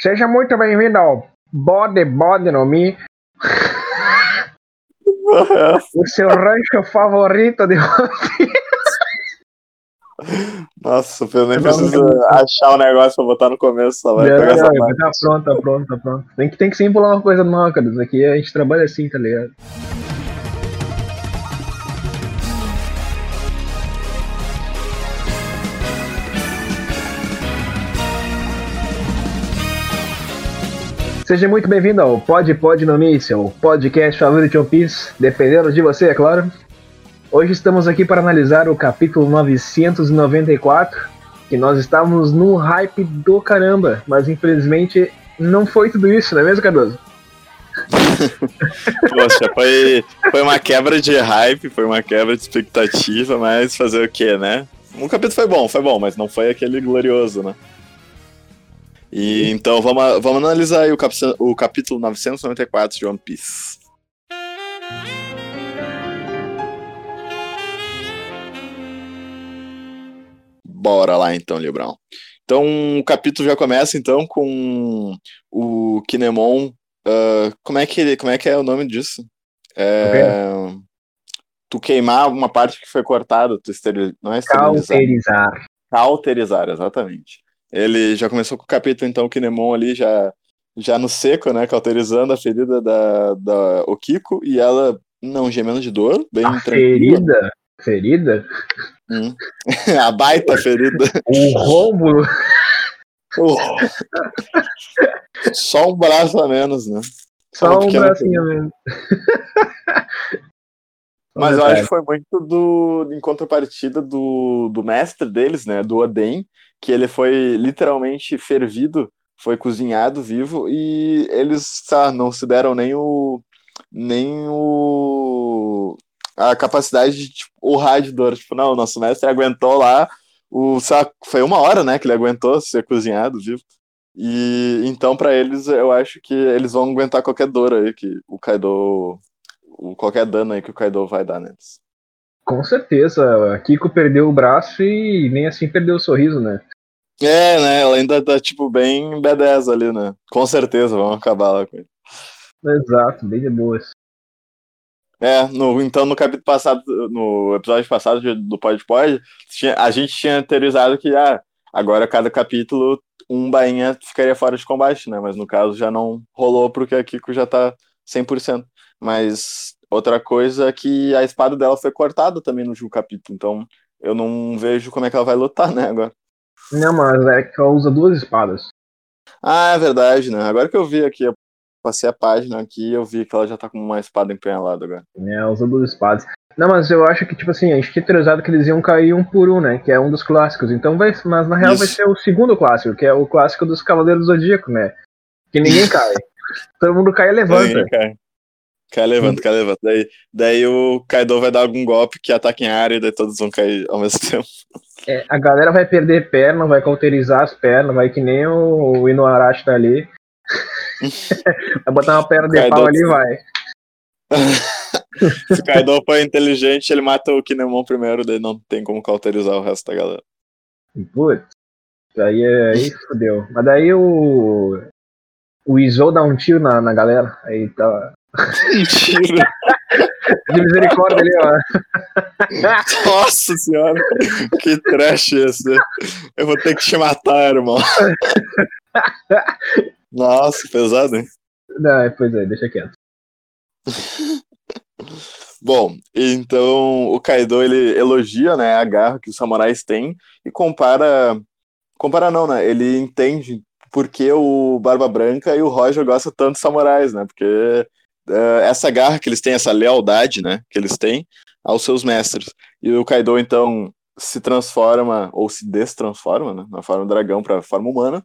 Seja muito bem-vindo ao Bode Bode no Mi. o seu rancho favorito de Nossa, eu nem preciso achar o um negócio pra botar no começo, só vai não, pegar essa não, Tá pronto, tá pronto, tá pronto. Tem que, tem que sempre pular uma coisa nova, cara. Isso aqui a gente trabalha assim, tá ligado? Seja muito bem-vindo ao Pod Pod no Mi, seu podcast favorito de One Piece, dependendo de você, é claro. Hoje estamos aqui para analisar o capítulo 994, que nós estávamos num hype do caramba, mas infelizmente não foi tudo isso, não é mesmo, Cardoso? Poxa, foi, foi uma quebra de hype, foi uma quebra de expectativa, mas fazer o quê, né? O capítulo foi bom, foi bom, mas não foi aquele glorioso, né? E então vamos, vamos analisar aí o, cap o capítulo 994 de One Piece. Bora lá então, Librão. Então o capítulo já começa então com o Kinemon. Uh, como, é que, como é que é o nome disso? É, okay. Tu queimar uma parte que foi cortada, tu esteril... não é esterilizar. Cauterizar. Cauterizar, exatamente. Ele já começou com o capítulo, então, o Kinemon ali já, já no seco, né? Cauterizando a ferida da, da Okiko e ela não gemendo de dor, bem a Ferida? Ferida? Hum. a baita ferida. O rombo. Só um braço a menos, né? Só, um bracinho a menos. Mas eu acho que foi muito do, em contrapartida do, do mestre deles, né? Do Oden, que ele foi literalmente fervido, foi cozinhado vivo e eles tá, não se deram nem o nem o a capacidade de tipo, urrar de dor, tipo, não, o nosso mestre aguentou lá o sabe, foi uma hora, né, que ele aguentou ser cozinhado vivo. E então para eles eu acho que eles vão aguentar qualquer dor aí que o Kaido o, qualquer dano aí que o Kaido vai dar neles. Com certeza, a Kiko perdeu o braço e nem assim perdeu o sorriso, né? É, né? Ela ainda tá, tipo, bem B10 ali, né? Com certeza, vamos acabar lá com ele. Exato, bem de boas. É, no, então no capítulo passado, no episódio passado do Pod Pod, a gente tinha teorizado que ah, agora cada capítulo um bainha ficaria fora de combate, né? Mas no caso já não rolou porque a Kiko já tá 100%. Mas Outra coisa é que a espada dela foi cortada também no último capítulo, então eu não vejo como é que ela vai lutar, né, agora. Não, mas é que ela usa duas espadas. Ah, é verdade, né? Agora que eu vi aqui, eu passei a página aqui eu vi que ela já tá com uma espada empenhalada agora. É, ela usa duas espadas. Não, mas eu acho que, tipo assim, a gente tinha teorizado que eles iam cair um por um, né? Que é um dos clássicos. Então vai. Mas na real Isso. vai ser o segundo clássico, que é o clássico dos Cavaleiros do Zodíaco, né? Que ninguém cai. Todo mundo cai e levanta. Ninguém cai. Cai levanta, cai levanta. Daí, daí o Kaido vai dar algum golpe que ataque em área e daí todos vão cair ao mesmo tempo. É, a galera vai perder perna, vai cauterizar as pernas, vai que nem o, o Inuarashi tá ali. vai botar uma perna de Kaido... pau ali e vai. Se o Kaido for inteligente, ele mata o Kinemon primeiro, daí não tem como cauterizar o resto da galera. Putz, aí, aí fodeu. Mas daí o. O Izou dá um tiro na, na galera. Aí tá. Mentira. De misericórdia ali, ó. Nossa senhora, que trash esse. Eu vou ter que te matar, irmão. Nossa, pesado, hein? Não, pois é, deixa quieto. Bom, então o Kaido ele elogia, né, a garra que os samurais têm e compara, compara não, né? Ele entende porque o Barba Branca e o Roger gostam tanto de samurais, né? Porque uh, essa garra que eles têm, essa lealdade, né, que eles têm aos seus mestres. E o Kaido, então, se transforma, ou se destransforma, né, na forma dragão para forma humana.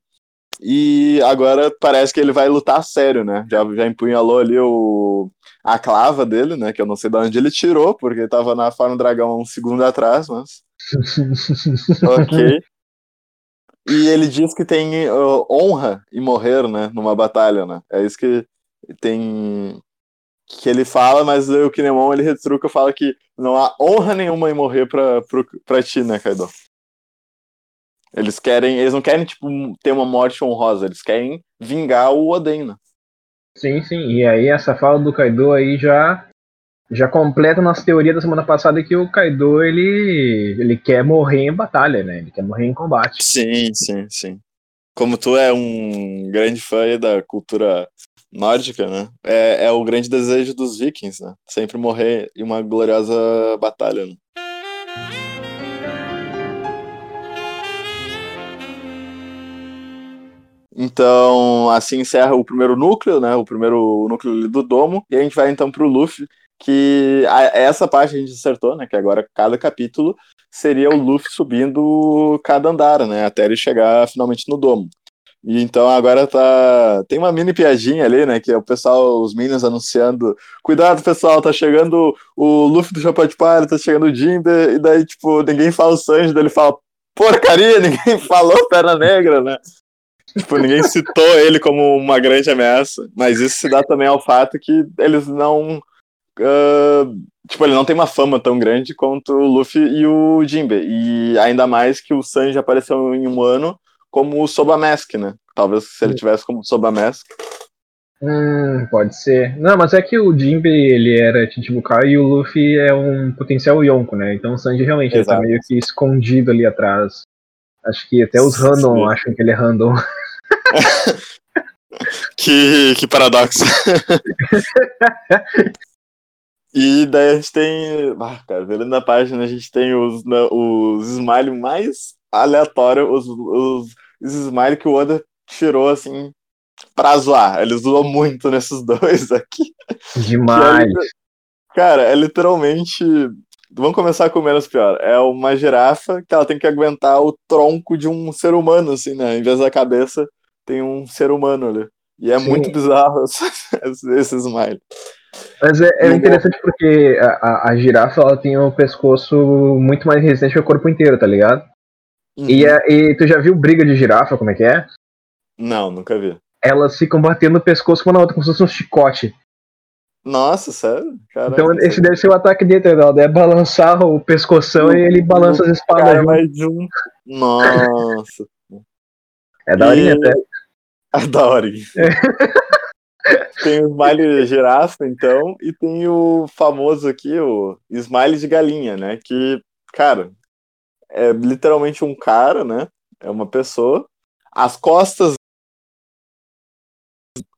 E agora parece que ele vai lutar a sério, né? Já, já empunhalou ali o, a clava dele, né? Que eu não sei de onde ele tirou, porque estava na forma dragão um segundo atrás, mas. ok. E ele diz que tem uh, honra em morrer, né? Numa batalha, né? É isso que tem que ele fala, mas o Kinemon ele retruca fala que não há honra nenhuma em morrer pra, pra, pra ti, né, Kaido? Eles querem, eles não querem tipo ter uma morte honrosa, eles querem vingar o Oden, né? Sim, sim. E aí essa fala do Kaido aí já já completa nossa teoria da semana passada que o Kaido ele ele quer morrer em batalha, né? Ele quer morrer em combate. Sim, sim, sim. Como tu é um grande fã da cultura nórdica, né? É, é o grande desejo dos vikings, né? Sempre morrer em uma gloriosa batalha. Né? Então, assim encerra o primeiro núcleo, né? O primeiro núcleo do domo. E a gente vai então para o Luffy, que a, essa parte a gente acertou, né? Que agora cada capítulo seria o Luffy subindo cada andar, né? Até ele chegar finalmente no domo. E então agora tá. Tem uma mini piadinha ali, né? Que é o pessoal, os minions anunciando. Cuidado, pessoal, tá chegando o Luffy do Chapéu de Palha, tá chegando o Jimbe, e daí, tipo, ninguém fala o Sanji, daí ele fala, porcaria, ninguém falou Perna Negra, né? Tipo, ninguém citou ele como uma grande ameaça, mas isso se dá também ao fato que eles não. Uh, tipo, ele não tem uma fama tão grande quanto o Luffy e o Jinbe. E ainda mais que o Sanji apareceu em um ano como o Sobamask, né? Talvez se ele tivesse como Sobamask. Hum, pode ser. Não, mas é que o Jinbe ele era Chichibukai e o Luffy é um potencial Yonko, né? Então o Sanji realmente ele tá meio que escondido ali atrás. Acho que até os random acham que ele é random. que, que paradoxo. e daí a gente tem. Ah, cara, vendo na página, a gente tem os, né, os smile mais aleatórios, os, os, os smile que o Oda tirou assim pra zoar. Ele zoou muito nesses dois aqui. Demais. É, cara, é literalmente. Vamos começar com o menos pior. É uma girafa que ela tem que aguentar o tronco de um ser humano, assim, né? Em vez da cabeça tem um ser humano ali. E é Sim. muito bizarro esse smile. Mas é, é interessante porque a, a, a, girafa ela tem um pescoço muito mais resistente que o corpo inteiro, tá ligado? Uhum. E, a, e tu já viu briga de girafa, como é que é? Não, nunca vi. Elas ficam batendo o pescoço uma na outra, como se fosse um chicote. Nossa, sério? Caraca, então esse deve ser o ataque dele, tá É balançar o pescoção no, e ele balança no, as espadas. Cara, mais de um. Nossa. É da horinha até. É tem o smile girafa, então, e tem o famoso aqui, o smile de galinha, né? Que, cara, é literalmente um cara, né? É uma pessoa. As costas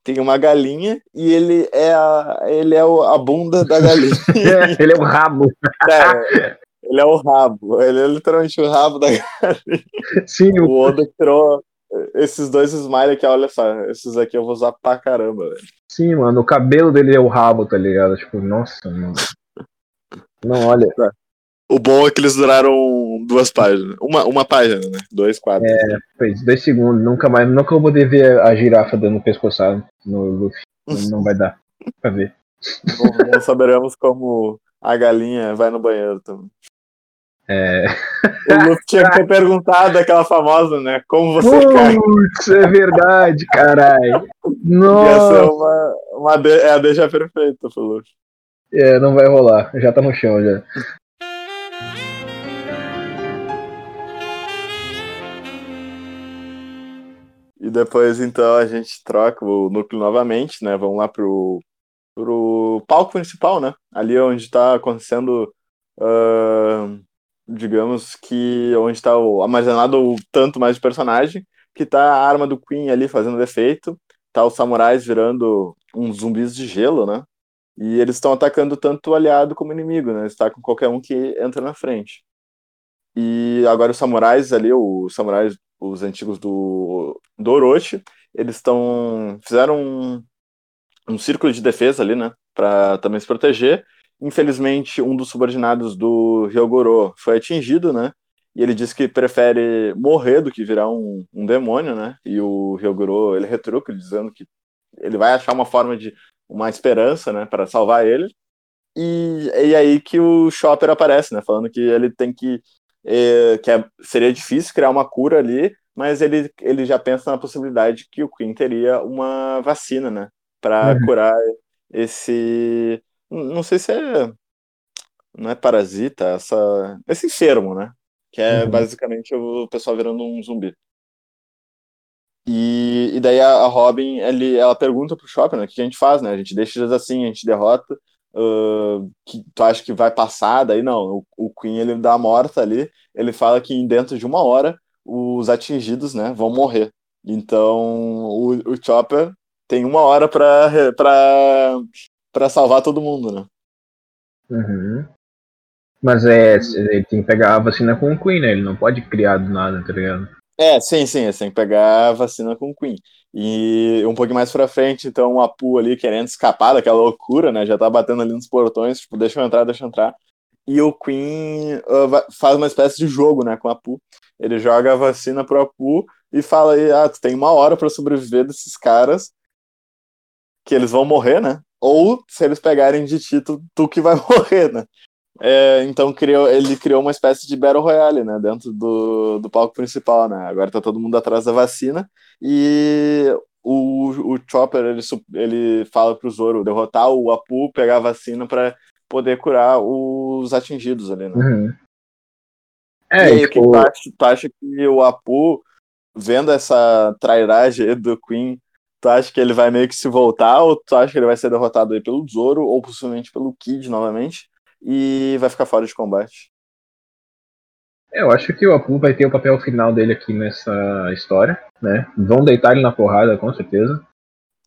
tem uma galinha e ele é a, ele é a bunda da galinha. ele é o rabo. É, ele é o rabo. Ele é literalmente o rabo da galinha. Sim, o Oda tirou esses dois smile aqui, olha só, esses aqui eu vou usar pra caramba, velho. Sim, mano, o cabelo dele é o rabo, tá ligado? Tipo, nossa, mano. Não, olha. O bom é que eles duraram duas páginas. Uma, uma página, né? Dois quadros. É, fez dois segundos. Nunca mais. Nunca vou poder ver a girafa dando pescoçado no Luffy. Não vai dar pra ver. Não, não saberemos como a galinha vai no banheiro também. É... O Luffy tinha que ter perguntado aquela famosa, né? Como você Putz, cai. É verdade, caralho. Nossa. Essa é uma, uma de... é a deixa perfeita pro Luffy. É, não vai rolar. Já tá no chão já. E depois, então, a gente troca o núcleo novamente, né? Vamos lá pro, pro palco principal, né? Ali onde está acontecendo, uh, digamos que onde está armazenado o tanto mais de personagem, que tá a arma do Queen ali fazendo defeito, tá os samurais virando uns zumbis de gelo, né? E eles estão atacando tanto o aliado como o inimigo, né? Está com qualquer um que entra na frente. E agora os samurais ali, os samurais os antigos do, do Orochi, eles estão fizeram um, um círculo de defesa ali, né, para também se proteger. Infelizmente, um dos subordinados do Ryogoro foi atingido, né, e ele disse que prefere morrer do que virar um, um demônio, né, e o Ryogoro, ele retruca, dizendo que ele vai achar uma forma de, uma esperança, né, para salvar ele, e, e aí que o Chopper aparece, né, falando que ele tem que é, que é, seria difícil criar uma cura ali, mas ele, ele já pensa na possibilidade que o Queen teria uma vacina, né, para uhum. curar esse, não sei se é, não é parasita, essa, esse enfermo, né, que é Uhum. basicamente o pessoal virando um zumbi. E, e daí a, a Robin, ele, ela pergunta pro Chopper, né, o que a gente faz, né? A gente deixa eles assim, a gente derrota, uh, que tu acha que vai passar, daí não, o, o Queen, ele dá a morta ali, ele fala que dentro de uma hora os atingidos, né, vão morrer. Então, o, o Chopper tem uma hora pra, pra, pra salvar todo mundo, né? Uhum. Mas é, ele tem que pegar a vacina com o Queen, né? Ele não pode criar do nada, tá ligado? É, sim, sim, você tem que pegar a vacina com o Queen. E um pouquinho mais pra frente, então, o Apu ali querendo escapar daquela loucura, né? Já tá batendo ali nos portões, tipo, deixa eu entrar, deixa eu entrar. E o Queen uh, faz uma espécie de jogo, né, com o Apu. Ele joga a vacina pro Apu e fala aí, ah, tu tem uma hora pra sobreviver desses caras, que eles vão morrer, né? Ou se eles pegarem de ti, tu, tu que vai morrer, né? É, então criou, ele criou uma espécie de Battle Royale, né? Dentro do, do palco principal, né? Agora tá todo mundo atrás da vacina e o, o Chopper ele, ele fala pro Zoro derrotar o Apu, pegar a vacina pra poder curar os atingidos ali, né? Uhum. e É, aí, e, o que tipo, tu acha, tu acha que o Apu, vendo essa trairagem aí do Queen, tu acha que ele vai meio que se voltar, ou tu acha que ele vai ser derrotado aí pelo Zoro, ou possivelmente pelo Kid novamente, e vai ficar fora de combate? eu acho que o Apu vai ter o papel final dele aqui nessa história, né? Vão deitar ele na porrada, com certeza.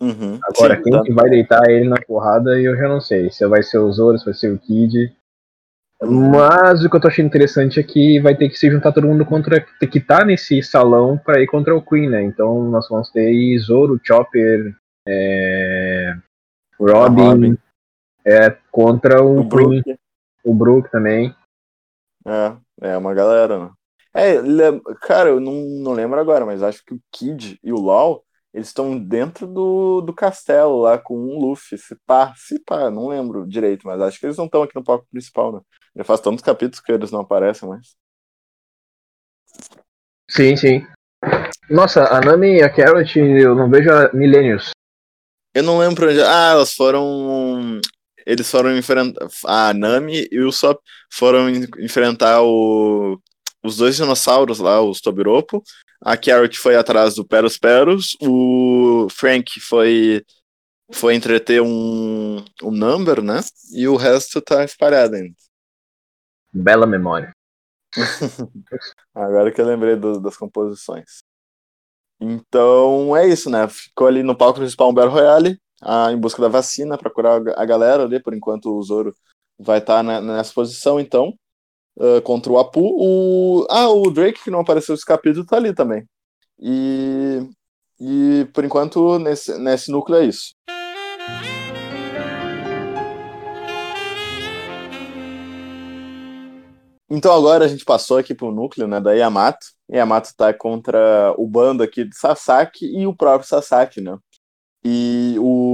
Uhum. Agora, Sim, quem tá. que vai deitar ele na porrada, eu já não sei. Se vai ser o Zoro, se vai ser o Kid. Mas o que eu tô achando interessante é que vai ter que se juntar todo mundo contra. Que estar nesse salão pra ir contra o Queen, né? Então nós vamos ter aí Zoro, Chopper, é, Robin, Robin. É, contra o, O Queen, Brook. O Brook também. É, é uma galera, né? É, lem- cara, eu não, não lembro agora, mas acho que o Kid e o LOL, eles estão dentro do, do castelo lá com um Luffy. Se pá, se pá, não lembro direito, mas acho que eles não estão aqui no palco principal, né? Já faz tantos capítulos que eles não aparecem mais. Sim, sim. Nossa, a Nami e a Carrot eu não vejo há milênios. Eu não lembro onde. Ah, elas foram. Eles foram enfrentar. A Nami e o Sop foram en- enfrentar o... os dois dinossauros lá, os Tobiropo. A Carrot foi atrás do Peros Peros. O Frank foi foi entreter um, um number, né? E o resto tá espalhado ainda. Bela memória. Agora que eu lembrei do- das composições. Então é isso, né? Ficou ali no palco principal um Battle Royale, ah, em busca da vacina para curar a ga- a galera ali. Por enquanto o Zoro vai estar nessa posição, então. ah, contra o Apu. O... Ah, o Drake, que não apareceu nesse capítulo, tá ali também. E, e por enquanto, nesse, nesse núcleo é isso. Então agora a gente passou aqui pro núcleo, né, da Yamato. Yamato tá contra o bando aqui de Sasaki e o próprio Sasaki, né? E o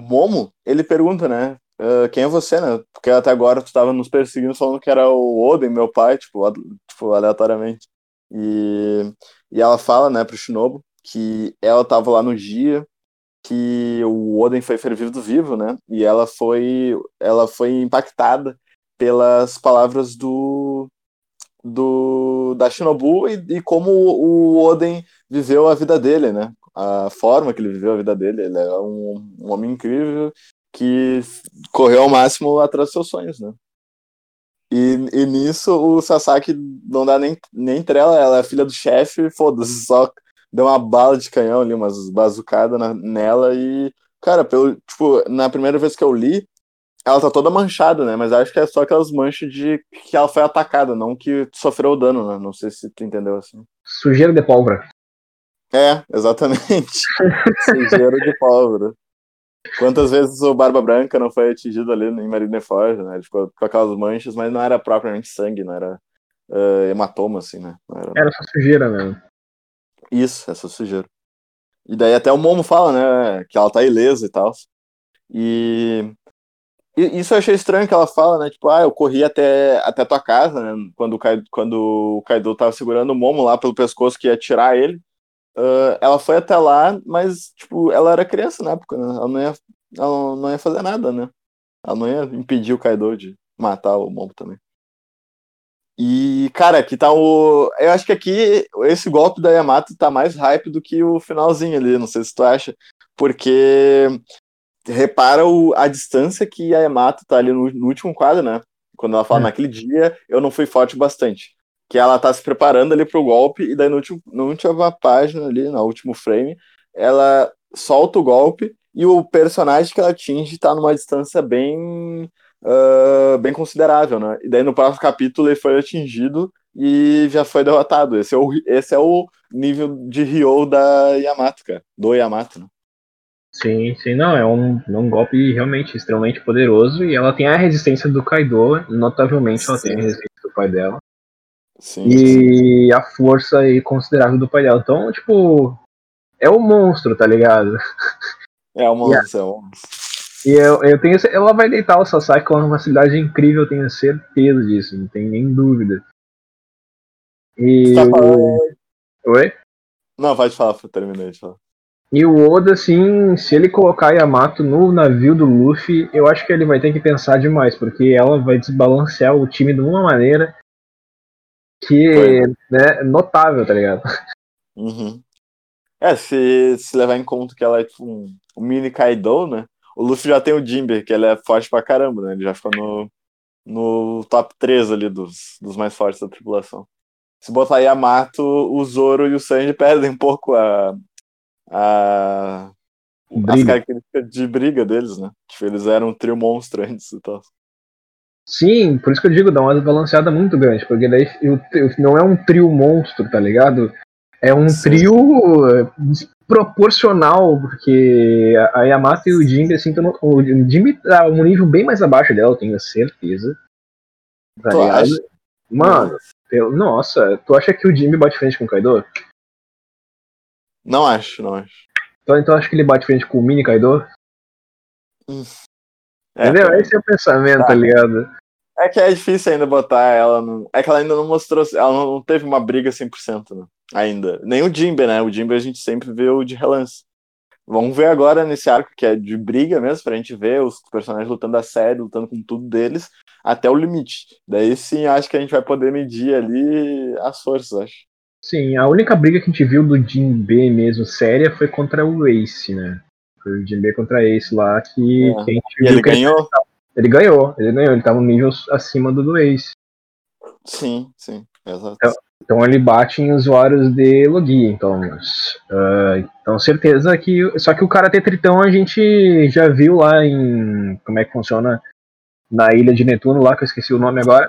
Momo, ele pergunta, né, "Ah, quem é você, né? Porque até agora tu tava nos perseguindo falando que era o Oden, meu pai, tipo, tipo aleatoriamente. E, e ela fala, né, pro Shinobu que ela tava lá no dia que o Oden foi fervido vivo, né? E ela foi, ela foi impactada pelas palavras do, do da Shinobu e, e como o Oden viveu a vida dele, né? A forma que ele viveu a vida dele. Ele é um, um homem incrível que correu ao máximo atrás dos seus sonhos, né? E, e nisso o Sasaki não dá nem, nem trela, ela é filha do chefe, foda-se, só deu uma bala de canhão ali, umas bazucadas nela e, cara, pelo, tipo, na primeira vez que eu li, ela tá toda manchada, né? Mas acho que é só aquelas manchas de que ela foi atacada, não que sofreu dano, né? Não sei se tu entendeu assim. Sujeira de pólvora. É, exatamente. Sujeiro de pólvora. Quantas vezes o Barba Branca não foi atingido ali em Marineford, né? Ele ficou com aquelas manchas, mas não era propriamente sangue, não era uh, hematoma, assim, né? Não era... Era só sujeira mesmo. Isso, essa sujeira. E daí até o Momo fala, né? Que ela tá ilesa e tal. E... e isso eu achei estranho que ela fala, né? Tipo, ah, eu corri até, até tua casa, né? Quando o, Kaido, quando o Kaido tava segurando o Momo lá pelo pescoço que ia tirar ele. Uh, ela foi até lá, mas, tipo, ela era criança na época, né? Ela não ia, ela não ia fazer nada, né? Ela não ia impedir o Kaido de matar o Momo também. E, cara, aqui tá o. Eu acho que aqui esse golpe da Yamato tá mais hype do que o finalzinho ali, não sei se tu acha. Porque repara o, a distância que a Yamato tá ali no, no último quadro, né? Quando ela fala, é. naquele dia eu não fui forte bastante. Que ela tá se preparando ali pro golpe, e daí no último, na última página ali, no último frame, ela solta o golpe e o personagem que ela atinge tá numa distância bem uh, bem considerável, né? E daí no próximo capítulo ele foi atingido e já foi derrotado. Esse é o, esse é o nível de Ryo da Yamato, cara. Do Yamato, né? Sim, sim, não, é um, é um golpe realmente extremamente poderoso e ela tem a resistência do Kaido, notavelmente sim. ela tem a resistência do pai dela. Sim, e sim. a força aí considerável do pai dela. Então, tipo, é um monstro, tá ligado? É um monstro, é um monstro. E eu, eu tenho, ela vai deitar o Sasaki com uma facilidade incrível, eu tenho certeza disso, não tem nem dúvida. E. Tá Oi? Não, pode falar, terminei de falar. E o Oda, assim, se ele colocar Yamato no navio do Luffy, eu acho que ele vai ter que pensar demais, porque ela vai desbalancear o time de uma maneira que é né, notável, tá ligado? Uhum. É, se, se levar em conta que ela é tipo um, um mini Kaido, né? O Luffy já tem o Jimber, que ele é forte pra caramba, né? Ele já ficou no, no top 3 ali dos, dos mais fortes da tripulação. Se botar Yamato, o Zoro e o Sanji perdem um pouco a, a as características de briga deles, né? Tipo, eles eram um trio monstro antes e tal. Sim, por isso que eu digo, dá uma desbalanceada muito grande, porque daí não é um trio monstro, tá ligado? É um Sim. trio proporcional, porque a Yamato e o Jimmy, assim, tão, o Jimmy tá um nível bem mais abaixo dela, eu tenho certeza. Tá tu ligado? Acha? Mano, pelo, nossa, tu acha que o Jimmy bate frente com o Kaido? Não acho, não acho. Então, então acho que ele bate frente com o Mini Kaido? Hum. É, Entendeu? Esse é o pensamento, tá. tá ligado? É que é difícil ainda botar ela no... É que ela ainda não mostrou. Ela não teve uma briga 100%, né? Ainda. Nem o Jimbe, né? O Jimbe a gente sempre vê o de relance. Vamos ver agora nesse arco que é de briga mesmo, pra gente ver os personagens lutando a sério, lutando com tudo deles, até o limite. Daí sim, acho que a gente vai poder medir ali as forças, acho. Sim, a única briga que a gente viu do Jinbe mesmo séria foi contra o Ace, né? Foi o Jinbe contra Ace lá que, é. que a gente e viu ele ganhou? Ele ele ganhou, ele ganhou, ele tava um nível acima do do Ace. Sim, sim, exato. Então, então ele bate em usuários de Logia, então. Uh, então certeza que. Só que o Karate Tritão a gente já viu lá em. Como é que funciona? Na ilha de Netuno, lá, que eu esqueci o nome agora.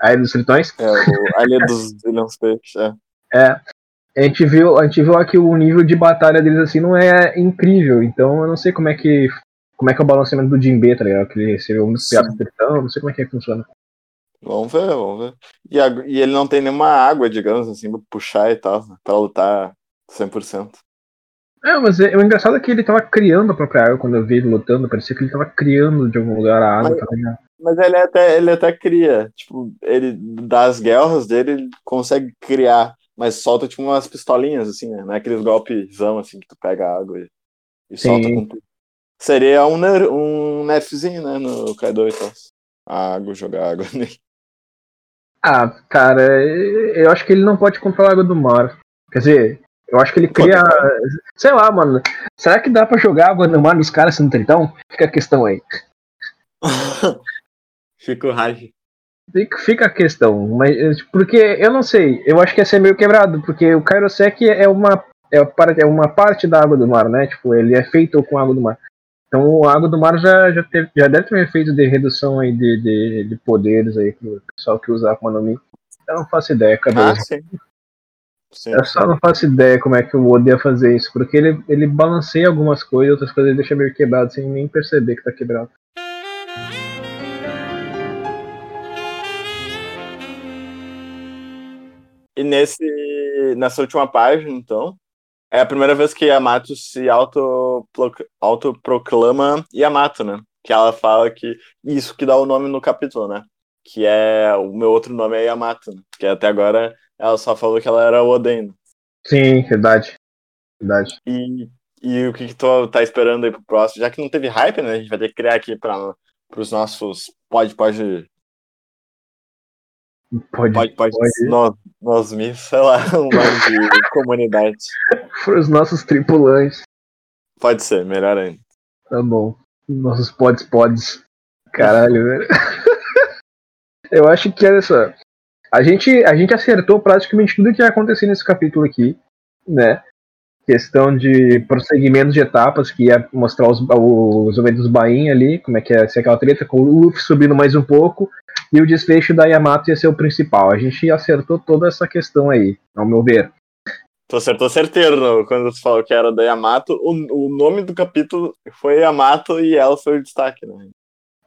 A Ilha dos Tritões. É, a Ilha dos Ilhões Peixes, é. É. A gente, viu, a gente viu aqui o nível de batalha deles assim não é incrível, então eu não sei como é que como é que é o balanceamento do Jinbe, tá ligado? Que ele recebeu um dos piados tritão, não sei como é que, é que funciona. Vamos ver, vamos ver. E, a, e, ele não tem nenhuma água, digamos assim, pra puxar e tal, pra lutar 100%. É, mas é, o engraçado é que ele tava criando a própria água quando eu vi ele lutando, parecia que ele tava criando de algum lugar a água, mas, tá Mas ele até, ele até cria, tipo, ele, das guerras dele, ele consegue criar, mas solta tipo umas pistolinhas, assim, né? Não é aqueles golpezão, assim, que tu pega a água e, e solta com tudo. Seria um, um nerfzinho, né, no Kaido e tal. Água, jogar água nele. Ah, cara, eu acho que ele não pode controlar a água do mar. Quer dizer, eu acho que ele cria. Sei lá, mano. Será que dá pra jogar água no mar dos caras sendo tritão? Fica a questão aí. Fica o rage. Fica a questão, mas porque eu não sei, eu acho que ia ser meio quebrado, porque o Kairosek é uma, é uma parte da água do mar, né? Tipo, ele é feito com água do mar. Então a água do mar já, já, teve, já deve ter um efeito de redução aí de, de, de poderes aí pro pessoal que usa a Akuma no Mi. Eu não faço ideia, cadê? Ah, sim. Sim, eu só não faço ideia como é que o Oda ia fazer isso, porque ele, ele balanceia algumas coisas, outras coisas ele deixa meio quebrado sem nem perceber que tá quebrado. E nesse, nessa última página, então, é a primeira vez que Yamato se auto, autoproclama Yamato, né? Que ela fala que isso que dá o nome no capítulo, né? Que é. O meu outro nome é Yamato, né? Que até agora ela só falou que ela era Oden. Sim, verdade. Verdade. E, e o que, que tu tá esperando aí pro próximo? Já que não teve hype, né? A gente vai ter que criar aqui para os nossos. Pode, pode Pode, pode. pode, pode. Nós, nós me, sei lá, um nome de comunidade. Para os nossos tripulantes. Pode ser, melhor ainda. Tá bom. Nossos pods pods. Caralho, velho. Eu acho que olha só. A gente, a gente acertou praticamente tudo que ia acontecer nesse capítulo aqui, né? Questão de prosseguimento de etapas, que ia mostrar os, os eventos do Bahia ali, como é que ia ser aquela treta, com o Luffy subindo mais um pouco, e o desfecho da Yamato ia ser o principal. A gente acertou toda essa questão aí, ao meu ver. Tu acertou certeiro quando tu falou que era da Yamato. O, o nome do capítulo foi Yamato e ela foi o destaque, né?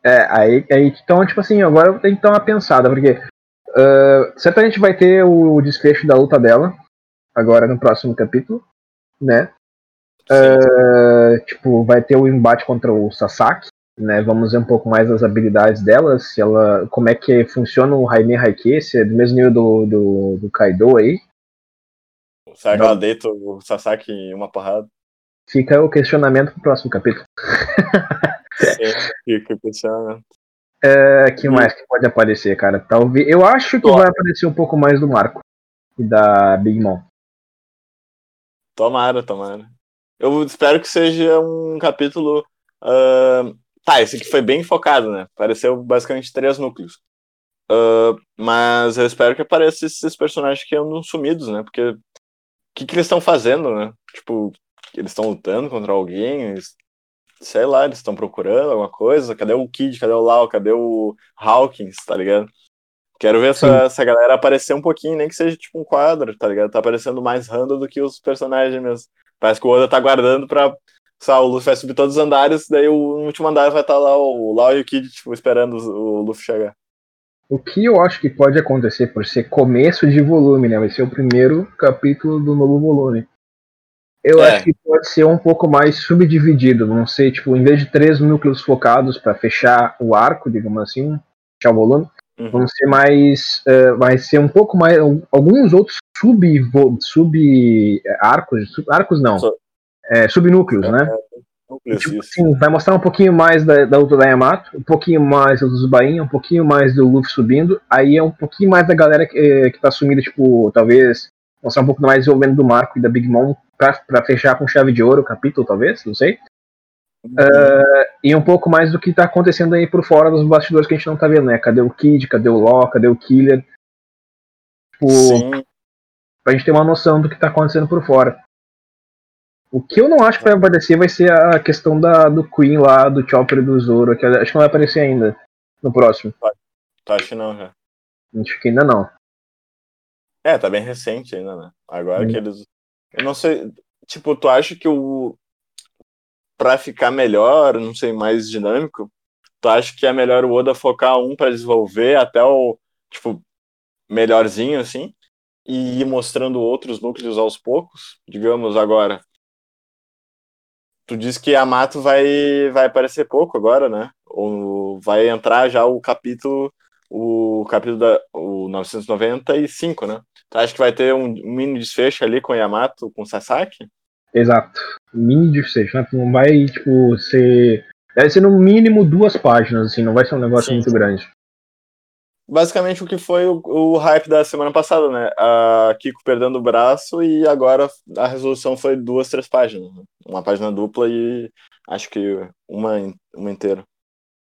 É, aí, aí então, tipo assim, agora tem que dar uma pensada, porque uh, certamente vai ter o desfecho da luta dela, agora no próximo capítulo, né? Uh, tipo, vai ter o embate contra o Sasaki, né? Vamos ver um pouco mais das habilidades dela, se ela, como é que funciona o Raime Haike, se é do mesmo nível do, do, do Kaido aí. Será que ela deita o Sasaki em uma porrada? Fica o questionamento pro próximo capítulo. fica o questionamento. É, que mais que pode aparecer, cara? Talvez. Eu acho que vai aparecer um pouco mais do Marco e da Big Mom. Tomara, tomara. Eu espero que seja um capítulo. Uh... Tá, esse aqui foi bem focado, né? Apareceu basicamente três núcleos. Uh, mas eu espero que apareçam esses personagens que andam sumidos, né? Porque o que, que eles estão fazendo, né? Tipo, eles estão lutando contra alguém, eles, sei lá, eles estão procurando alguma coisa. Cadê o Kid? Cadê o Lau? Cadê o Hawkins, tá ligado? Quero ver essa, essa galera aparecer um pouquinho, nem que seja tipo um quadro, tá ligado? Tá aparecendo mais random do que os personagens mesmo. Parece que o Oda tá guardando pra. O Luffy vai subir todos os andares, daí o último andar vai estar tá lá o Lau e o Kid, tipo, esperando o Luffy chegar. O que eu acho que pode acontecer por ser começo de volume, né? Vai ser o primeiro capítulo do novo volume. Eu é. acho que pode ser um pouco mais subdividido, não sei, tipo, em vez de três núcleos focados para fechar o arco, digamos assim, fechar o volume, uhum. vão ser mais, uh, vai ser um pouco mais, alguns outros sub, sub arcos, sub, arcos não, so, é, subnúcleos, né? É, tipo assim, vai mostrar um pouquinho mais da, da luta da Yamato, um pouquinho mais dos Bainha, um pouquinho mais do Luffy subindo, aí é um pouquinho mais da galera que, eh, que tá sumida, tipo, talvez mostrar um pouco mais desenvolvimento do Marco e da Big Mom para fechar com chave de ouro o capítulo, talvez, não sei. Uhum. Uh, e um pouco mais do que está acontecendo aí por fora dos bastidores que a gente não está vendo, né? Cadê o Kid, cadê o Law, cadê o Killer? Tipo, Sim. pra gente ter uma noção do que está acontecendo por fora. O que eu não acho que vai aparecer vai ser a questão da, do Queen lá, do Chopper e do Zoro, que acho que não vai aparecer ainda no próximo. Tá, acho que não, já. Acho que ainda não. É, tá bem recente ainda, né? Agora hum. que eles. Eu não sei. Tipo, tu acha que o. Pra ficar melhor, não sei, mais dinâmico, tu acha que é melhor o Oda focar um para desenvolver até o. Tipo, melhorzinho, assim? E ir mostrando outros núcleos aos poucos? Digamos agora. Tu disse que a Mato vai, vai aparecer pouco agora, né? Ou vai entrar já o capítulo o capítulo da o 995, né? Tu acha que vai ter um, um mini desfecho ali com Yamato, com Sasaki? Exato. Mini desfecho, né? Não vai, tipo, ser. Deve ser no mínimo duas páginas, assim, não vai ser um negócio sim, muito sim. grande. Basicamente o que foi o, o, hype da semana passada, né? A Kiko perdendo o braço e agora a resolução foi duas, três páginas. Né? Uma página dupla e acho que uma, uma inteira.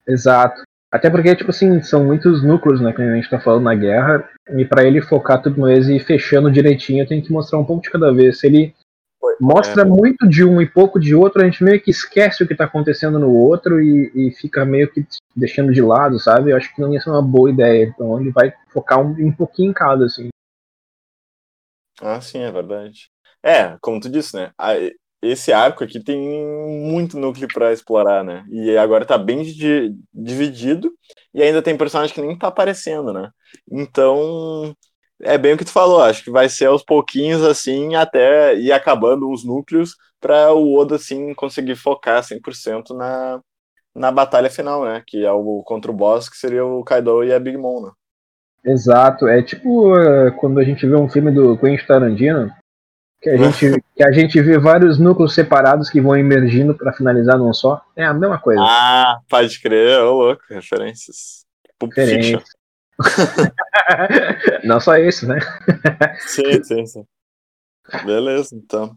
Exato. Até porque, tipo assim, são muitos núcleos, né, que a gente tá falando na guerra, e para ele focar tudo no ex e fechando direitinho, tem que mostrar um pouco de cada vez. Se ele mostra é. muito de um e pouco de outro, a gente meio que esquece o que tá acontecendo no outro e, e, fica meio que deixando de lado, sabe? Eu acho que não ia ser uma boa ideia. Então ele vai focar um, um pouquinho em cada, assim. Ah, sim, é verdade. É, como tu disse, né? esse arco aqui tem muito núcleo para explorar, né? E agora tá bem dividido e ainda tem personagem que nem tá aparecendo, né? Então, é bem o que tu falou, acho que vai ser aos pouquinhos assim até ir acabando os núcleos para o Oda assim conseguir focar 100% na na batalha final, né? Que é o contra o boss, que seria o Kaido e a Big Mom, né? Exato, é tipo uh, quando a gente vê um filme do Quentin Tarantino, que a, gente, que a gente vê vários núcleos separados que vão emergindo para finalizar num só. É a mesma coisa. Ah, pode crer, ô louco, referências. Referência. Não só isso, né? sim, sim, sim. Beleza, então.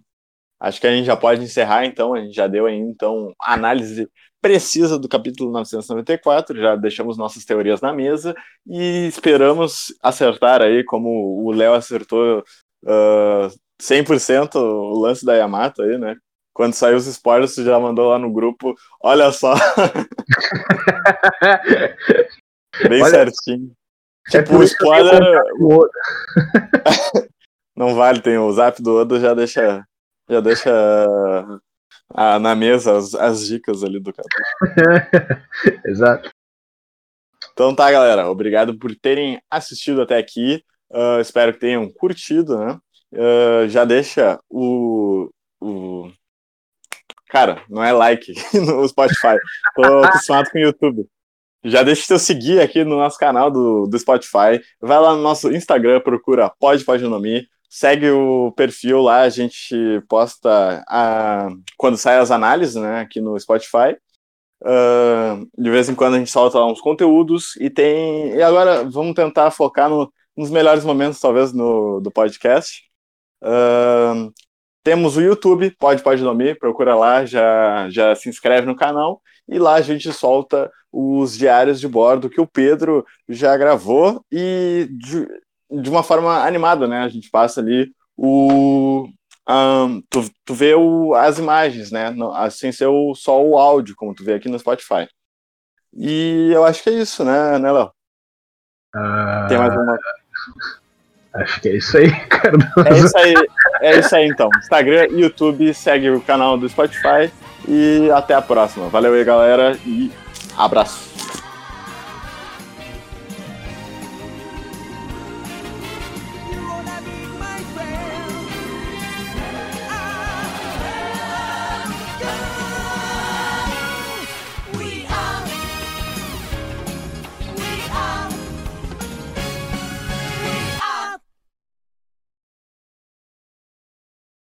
Acho que a gente já pode encerrar, então. A gente já deu aí, então, análise precisa do capítulo 994, já deixamos nossas teorias na mesa e esperamos acertar aí, como o Léo acertou uh, 100% o lance da Yamato aí, né? Quando saiu os spoilers, você já mandou lá no grupo, olha só. Bem olha, certinho. É tipo, o spoiler. Não vale, tem o zap do Oda, já deixa. Já deixa ah, na mesa as, as dicas ali do capítulo. Exato. Então tá, galera. Obrigado por terem assistido até aqui. Uh, espero que tenham curtido, né? Uh, já deixa o, o. Cara, não é like no Spotify. Tô acostumado com o YouTube. Já deixa o seu seguir aqui no nosso canal do, do Spotify. Vai lá no nosso Instagram, procura Pode Paginomi segue o perfil lá, a gente posta a, quando saem as análises, né, aqui no Spotify. Uh, de vez em quando a gente solta lá uns conteúdos e tem. E agora vamos tentar focar no, nos melhores momentos, talvez, no, do podcast. Uh, temos o YouTube, pode pode nome, procura lá, já, já se inscreve no canal e lá a gente solta os diários de bordo que o Pedro já gravou e de, de uma forma animada, né? A gente passa ali o. Um, tu, tu vê o, as imagens, né? Sem ser o, só o áudio, como tu vê aqui no Spotify. E eu acho que é isso, né, né Léo? Uh... Tem mais uma. Acho que é isso aí, cara. É isso aí, é isso aí então. Instagram, YouTube, segue o canal do Spotify e até a próxima. Valeu aí, galera, e abraço.